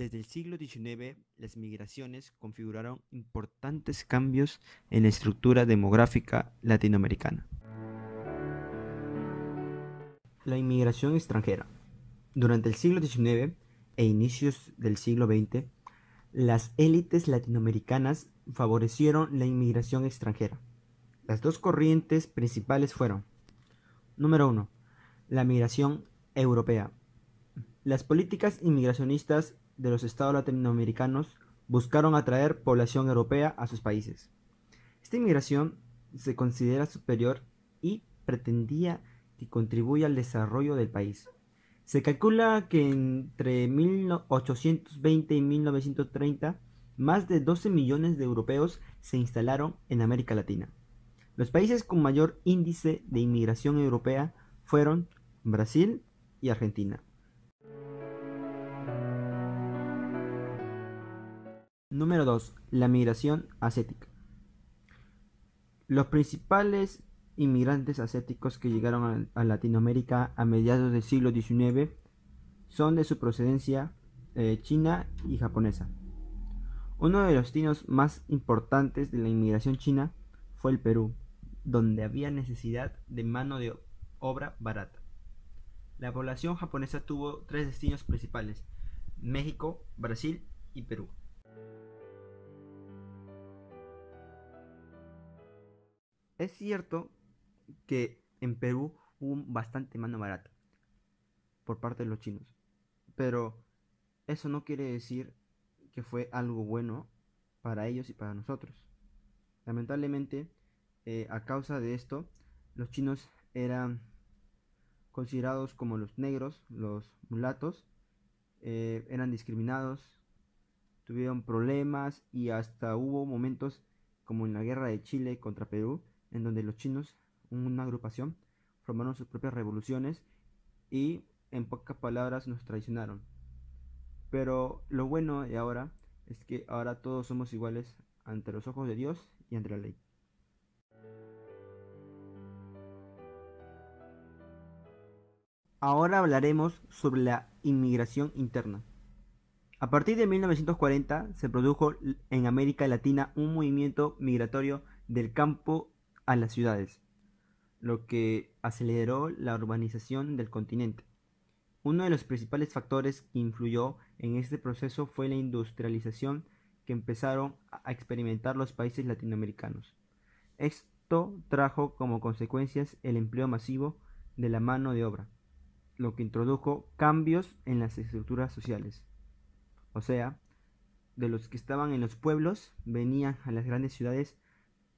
Desde el siglo XIX, las migraciones configuraron importantes cambios en la estructura demográfica latinoamericana. La inmigración extranjera. Durante el siglo XIX e inicios del siglo XX, las élites latinoamericanas favorecieron la inmigración extranjera. Las dos corrientes principales fueron, número uno, la migración europea. Las políticas inmigracionistas de los estados latinoamericanos buscaron atraer población europea a sus países. Esta inmigración se considera superior y pretendía que contribuya al desarrollo del país. Se calcula que entre 1820 y 1930 más de 12 millones de europeos se instalaron en América Latina. Los países con mayor índice de inmigración europea fueron Brasil y Argentina. Número 2. La migración ascética. Los principales inmigrantes ascéticos que llegaron a, Latinoamérica a mediados del siglo XIX son de su procedencia eh, china y japonesa. Uno de los destinos más importantes de la inmigración china fue el Perú, donde había necesidad de mano de obra barata. La población japonesa tuvo tres destinos principales, México, Brasil y Perú. Es cierto que en Perú hubo bastante mano barata por parte de los chinos. Pero eso no quiere decir que fue algo bueno para ellos y para nosotros. Lamentablemente, eh, a causa de esto, los chinos eran considerados como los negros, los mulatos, eh, eran discriminados, tuvieron problemas y hasta hubo momentos como en la guerra de Chile contra Perú, en donde los chinos una agrupación, formaron sus propias revoluciones y en pocas palabras nos traicionaron. Pero lo bueno de ahora es que ahora todos somos iguales ante los ojos de Dios y ante la ley. Ahora hablaremos sobre la inmigración interna. A partir de 1940 se produjo en América Latina un movimiento migratorio del campo a las ciudades lo que aceleró la urbanización del continente. Uno de los principales factores que influyó en este proceso fue la industrialización que empezaron a experimentar los países latinoamericanos. Esto trajo como consecuencias el empleo masivo de la mano de obra, lo que introdujo cambios en las estructuras sociales. O sea, de los que estaban en los pueblos venían a las grandes ciudades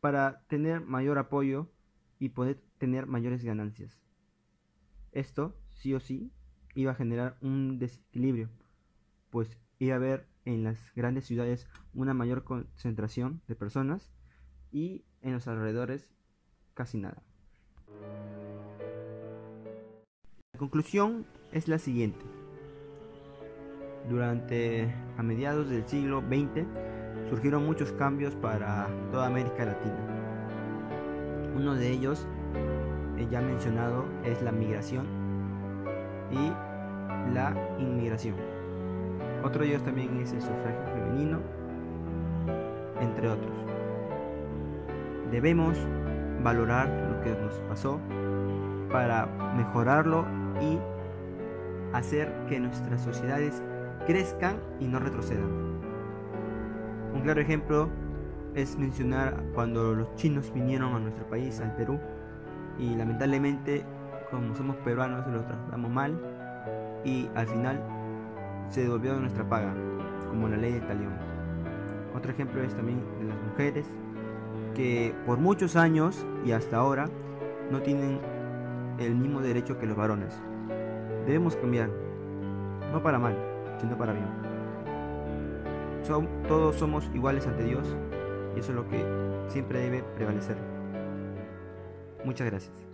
para tener mayor apoyo y poder tener mayores ganancias. Esto, sí o sí, iba a generar un desequilibrio, pues iba a haber en las grandes ciudades una mayor concentración de personas y en los alrededores casi nada. La conclusión es la siguiente. Durante a mediados del siglo XX surgieron muchos cambios para toda América Latina uno de ellos, eh, ya mencionado, es la migración y la inmigración. Otro de ellos también es el sufragio femenino, entre otros. Debemos valorar lo que nos pasó para mejorarlo y hacer que nuestras sociedades crezcan y no retrocedan. Un claro ejemplo es mencionar cuando los chinos vinieron a nuestro país, al Perú, y lamentablemente, como somos peruanos, los tratamos mal y al final se devolvió nuestra paga, como la ley del talión. Otro ejemplo es también de las mujeres que por muchos años y hasta ahora no tienen el mismo derecho que los varones. Debemos cambiar, no para mal, sino para bien. todos somos iguales ante Dios y eso es lo que siempre debe prevalecer. Muchas gracias.